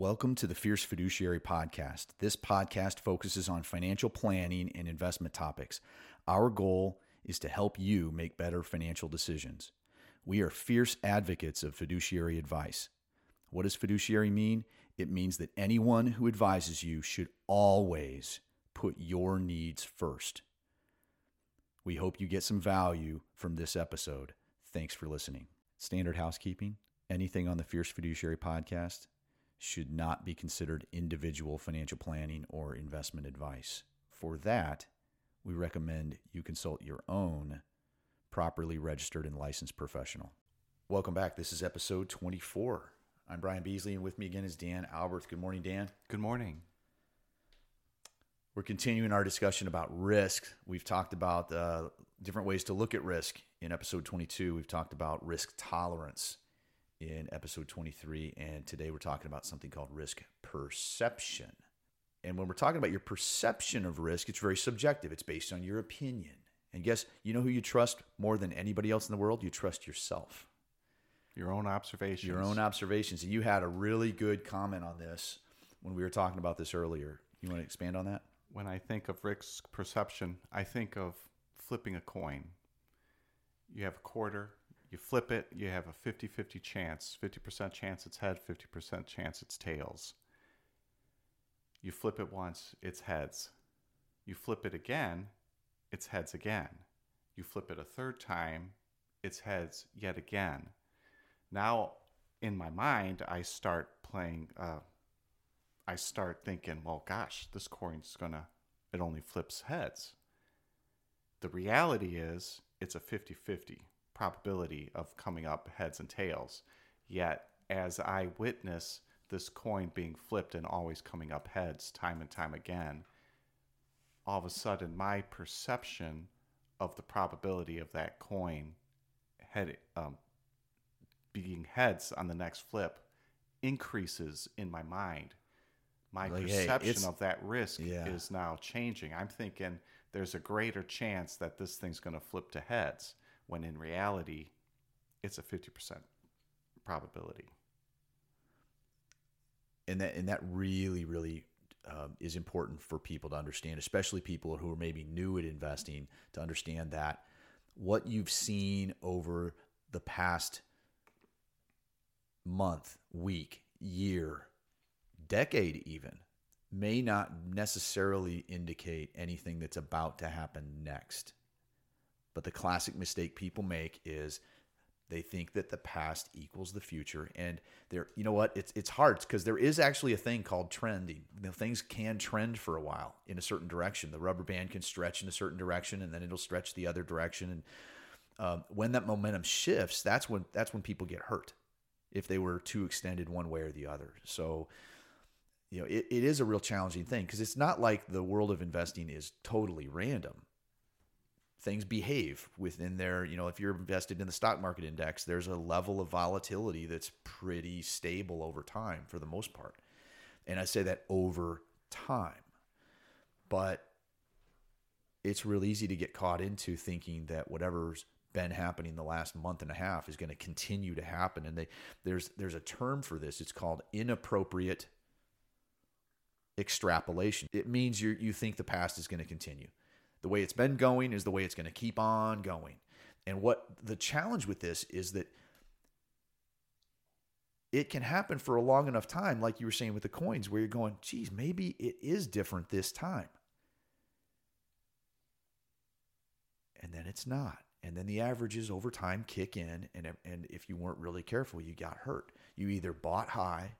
Welcome to the Fierce Fiduciary Podcast. This podcast focuses on financial planning and investment topics. Our goal is to help you make better financial decisions. We are fierce advocates of fiduciary advice. What does fiduciary mean? It means that anyone who advises you should always put your needs first. We hope you get some value from this episode. Thanks for listening. Standard housekeeping anything on the Fierce Fiduciary podcast should not be considered individual financial planning or investment advice. For that, we recommend you consult your own properly registered and licensed professional. Welcome back. This is episode 24. I'm Brian Beasley, and with me again is Dan Albert. Good morning, Dan. Good morning. We're continuing our discussion about risk. We've talked about uh, different ways to look at risk in episode 22. We've talked about risk tolerance in episode 23. And today we're talking about something called risk perception. And when we're talking about your perception of risk, it's very subjective, it's based on your opinion. And guess, you know who you trust more than anybody else in the world? You trust yourself. Your own observations. Your own observations. And you had a really good comment on this when we were talking about this earlier. You want to expand on that? When I think of risk perception, I think of flipping a coin. You have a quarter, you flip it, you have a 50 50 chance 50% chance it's head, 50% chance it's tails. You flip it once, it's heads. You flip it again, it's heads again. You flip it a third time, it's heads yet again. Now, in my mind, I start playing, uh, I start thinking, well, gosh, this coin's gonna, it only flips heads. The reality is, it's a 50 50 probability of coming up heads and tails. Yet, as I witness this coin being flipped and always coming up heads time and time again, all of a sudden my perception of the probability of that coin head um, being heads on the next flip increases in my mind. My like, perception hey, of that risk yeah. is now changing. I'm thinking there's a greater chance that this thing's going to flip to heads when in reality, it's a 50% probability. And that, and that really, really um, is important for people to understand, especially people who are maybe new at investing, to understand that what you've seen over the past month, week, year, decade, even, may not necessarily indicate anything that's about to happen next. But the classic mistake people make is they think that the past equals the future. And there you know what? It's it's hard because there is actually a thing called trending. You know, things can trend for a while in a certain direction. The rubber band can stretch in a certain direction and then it'll stretch the other direction. And um, when that momentum shifts that's when that's when people get hurt if they were too extended one way or the other. So you know it, it is a real challenging thing because it's not like the world of investing is totally random things behave within their, you know, if you're invested in the stock market index, there's a level of volatility that's pretty stable over time for the most part. And I say that over time. But it's real easy to get caught into thinking that whatever's been happening the last month and a half is going to continue to happen and they there's there's a term for this it's called inappropriate extrapolation it means you you think the past is going to continue the way it's been going is the way it's going to keep on going. And what the challenge with this is that it can happen for a long enough time, like you were saying with the coins, where you're going, geez, maybe it is different this time. And then it's not. And then the averages over time kick in. And, and if you weren't really careful, you got hurt. You either bought high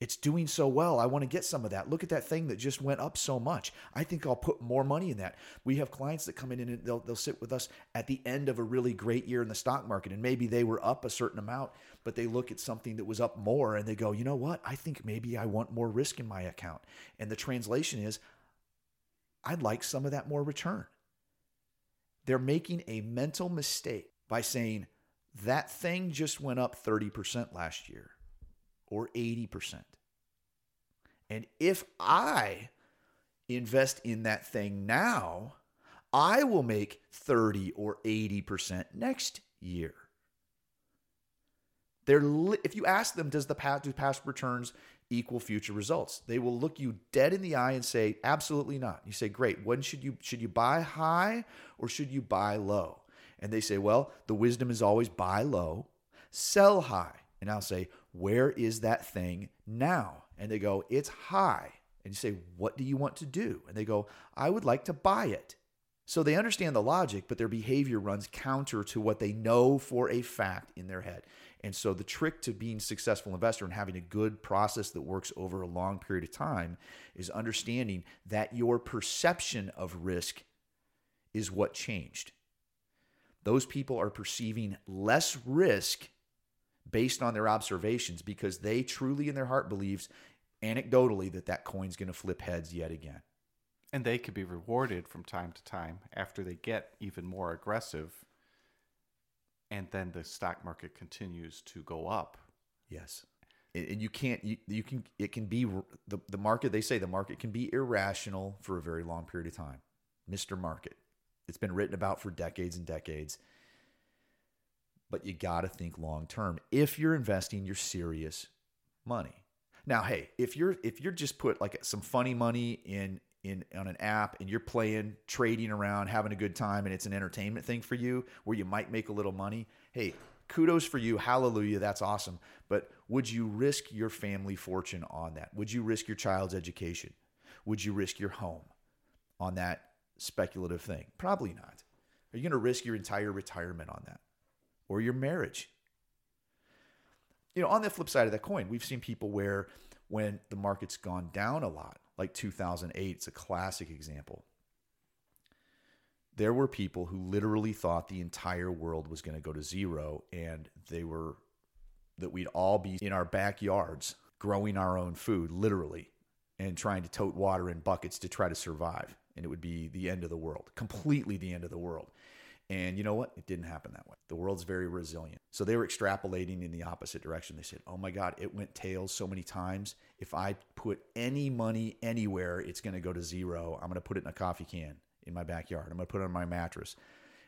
it's doing so well. I want to get some of that. Look at that thing that just went up so much. I think I'll put more money in that. We have clients that come in and they'll, they'll sit with us at the end of a really great year in the stock market. And maybe they were up a certain amount, but they look at something that was up more and they go, you know what? I think maybe I want more risk in my account. And the translation is, I'd like some of that more return. They're making a mental mistake by saying, that thing just went up 30% last year or 80%. And if I invest in that thing now, I will make 30 or 80% next year. They're li- if you ask them, does the past do past returns equal future results? They will look you dead in the eye and say, absolutely not. You say, great. When should you should you buy high or should you buy low? And they say, well, the wisdom is always buy low, sell high. And I'll say, where is that thing now? And they go, it's high. And you say, what do you want to do? And they go, I would like to buy it. So they understand the logic, but their behavior runs counter to what they know for a fact in their head. And so the trick to being a successful investor and having a good process that works over a long period of time is understanding that your perception of risk is what changed. Those people are perceiving less risk based on their observations because they truly in their heart believes anecdotally that that coin's going to flip heads yet again. And they could be rewarded from time to time after they get even more aggressive and then the stock market continues to go up. Yes. And you can't you, you can it can be the, the market they say the market can be irrational for a very long period of time. Mr. Market. It's been written about for decades and decades. But you got to think long term. If you're investing your serious money. Now, hey, if you're if you're just put like some funny money in in on an app and you're playing, trading around, having a good time, and it's an entertainment thing for you where you might make a little money, hey, kudos for you. Hallelujah. That's awesome. But would you risk your family fortune on that? Would you risk your child's education? Would you risk your home on that speculative thing? Probably not. Are you going to risk your entire retirement on that or your marriage? You know, on the flip side of that coin, we've seen people where when the market's gone down a lot, like 2008. It's a classic example. There were people who literally thought the entire world was going to go to zero and they were that we'd all be in our backyards growing our own food, literally, and trying to tote water in buckets to try to survive. And it would be the end of the world, completely the end of the world. And you know what? It didn't happen that way. The world's very resilient. So they were extrapolating in the opposite direction. They said, oh my God, it went tails so many times. If I put any money anywhere, it's going to go to zero. I'm going to put it in a coffee can in my backyard. I'm going to put it on my mattress.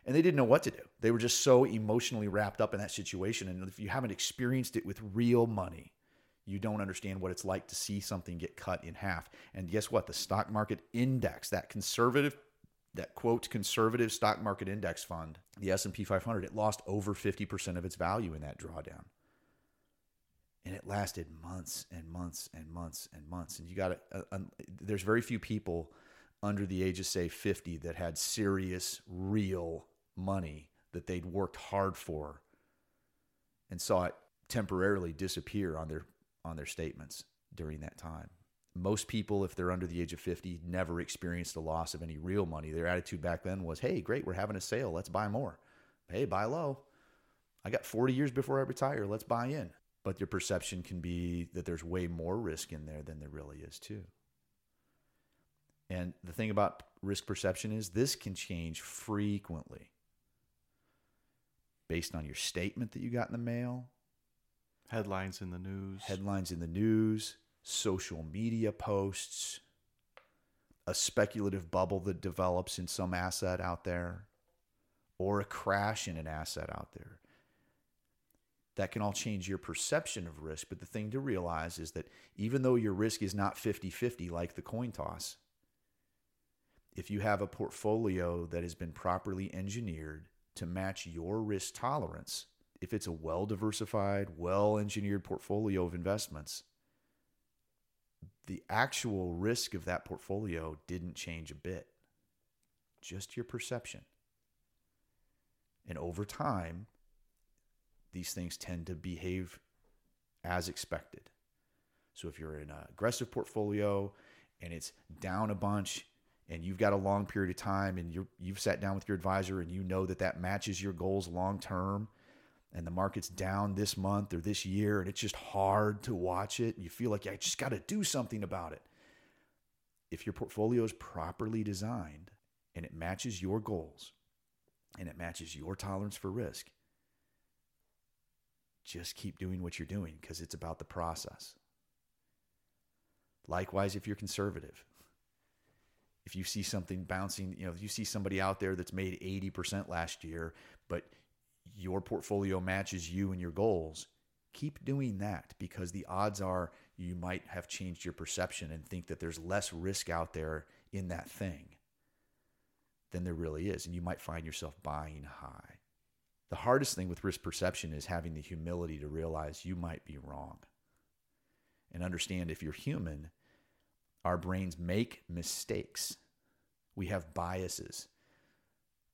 And they didn't know what to do. They were just so emotionally wrapped up in that situation. And if you haven't experienced it with real money, you don't understand what it's like to see something get cut in half. And guess what? The stock market index, that conservative that quote conservative stock market index fund, the S&P 500, it lost over 50% of its value in that drawdown. And it lasted months and months and months and months. And you got to, uh, there's very few people under the age of, say, 50 that had serious, real money that they'd worked hard for and saw it temporarily disappear on their on their statements during that time most people, if they're under the age of 50, never experienced a loss of any real money. Their attitude back then was, hey, great, we're having a sale. Let's buy more. Hey, buy low. I got 40 years before I retire. Let's buy in. But your perception can be that there's way more risk in there than there really is, too. And the thing about risk perception is this can change frequently based on your statement that you got in the mail, headlines in the news, headlines in the news, social media posts, a speculative bubble that develops in some asset out there, or a crash in an asset out there. That can all change your perception of risk. But the thing to realize is that even though your risk is not 50 50 like the coin toss, if you have a portfolio that has been properly engineered to match your risk tolerance, if it's a well diversified, well engineered portfolio of investments, the actual risk of that portfolio didn't change a bit, just your perception. And over time, these things tend to behave as expected. So if you're in an aggressive portfolio and it's down a bunch and you've got a long period of time and you you've sat down with your advisor and you know that that matches your goals long term and the market's down this month or this year and it's just hard to watch it you feel like I just got to do something about it. If your portfolio is properly designed and it matches your goals and it matches your tolerance for risk, just keep doing what you're doing because it's about the process. Likewise, if you're conservative, if you see something bouncing, you know, you see somebody out there that's made 80% last year, but your portfolio matches you and your goals, Keep doing that because the odds are you might have changed your perception and think that there's less risk out there in that thing than there really is. And you might find yourself buying high. The hardest thing with risk perception is having the humility to realize you might be wrong and understand if you're human, our brains make mistakes. We have biases,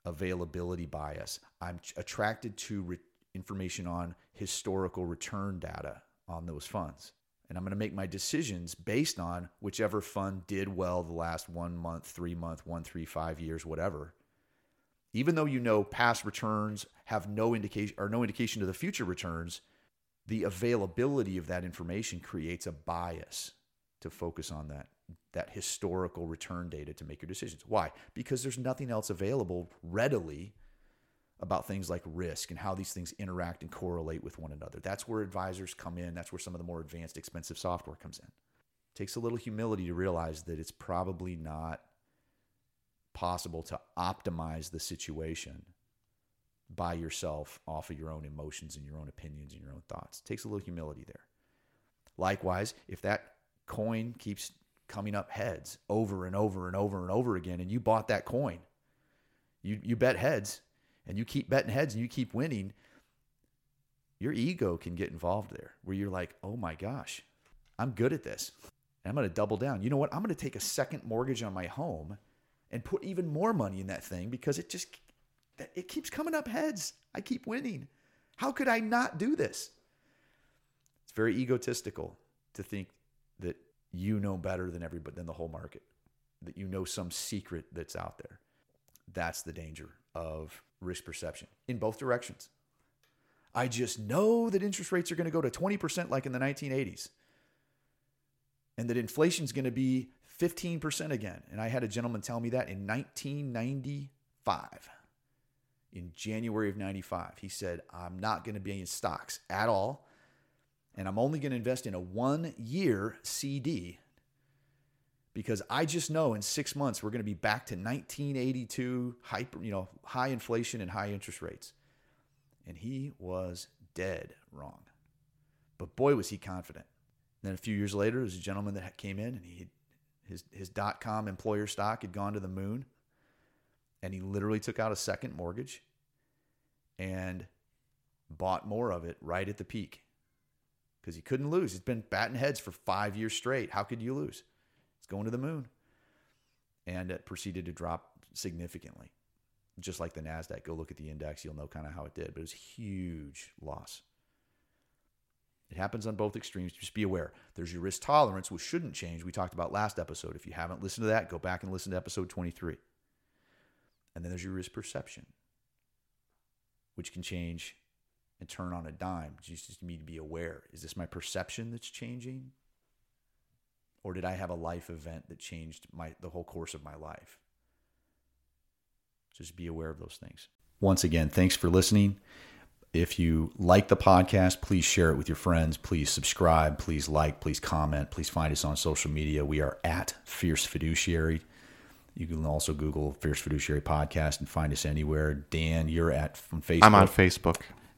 availability bias. I'm attracted to re- information on historical return data on those funds. And I'm going to make my decisions based on whichever fund did well the last one month, three month, one, three, five years, whatever. Even though you know past returns have no indication or no indication to the future returns, the availability of that information creates a bias to focus on that that historical return data to make your decisions. Why? Because there's nothing else available readily about things like risk and how these things interact and correlate with one another. That's where advisors come in. That's where some of the more advanced, expensive software comes in. It takes a little humility to realize that it's probably not possible to optimize the situation by yourself off of your own emotions and your own opinions and your own thoughts. It takes a little humility there. Likewise, if that coin keeps coming up heads over and over and over and over again, and you bought that coin, you, you bet heads, and you keep betting heads and you keep winning, your ego can get involved there where you're like, oh my gosh, I'm good at this. And I'm going to double down. You know what? I'm going to take a second mortgage on my home and put even more money in that thing because it just it keeps coming up heads. I keep winning. How could I not do this? It's very egotistical to think that you know better than everybody than the whole market, that you know some secret that's out there. That's the danger of risk perception in both directions. I just know that interest rates are going to go to 20% like in the 1980s and that inflation is going to be 15% again. And I had a gentleman tell me that in 1995, in January of 95. He said, I'm not going to be in stocks at all. And I'm only going to invest in a one year CD because I just know in six months we're going to be back to 1982 hyper, you know, high inflation and high interest rates. And he was dead wrong. But boy, was he confident. And then a few years later, there's a gentleman that came in and he his his dot com employer stock had gone to the moon. And he literally took out a second mortgage and bought more of it right at the peak because he couldn't lose. He's been batting heads for five years straight. How could you lose? It's going to the moon. And it proceeded to drop significantly, just like the NASDAQ. Go look at the index, you'll know kind of how it did. But it was huge loss. It happens on both extremes. Just be aware. There's your risk tolerance, which shouldn't change. We talked about last episode. If you haven't listened to that, go back and listen to episode 23. And then there's your risk perception, which can change and turn on a dime. You just need to be aware. Is this my perception that's changing? Or did I have a life event that changed my the whole course of my life? Just be aware of those things. Once again, thanks for listening. If you like the podcast, please share it with your friends. Please subscribe. Please like. Please comment. Please find us on social media. We are at Fierce Fiduciary. You can also Google Fierce Fiduciary Podcast and find us anywhere. Dan, you're at from Facebook. I'm on Facebook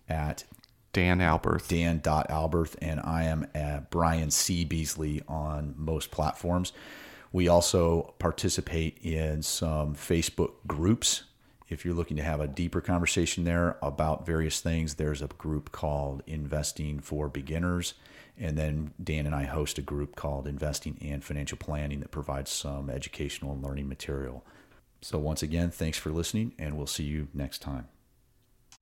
at Dan Alberth. Dan Alberth, and I am at Brian C. Beasley on most platforms. We also participate in some Facebook groups. If you're looking to have a deeper conversation there about various things, there's a group called Investing for Beginners. And then Dan and I host a group called Investing and Financial Planning that provides some educational and learning material. So, once again, thanks for listening, and we'll see you next time.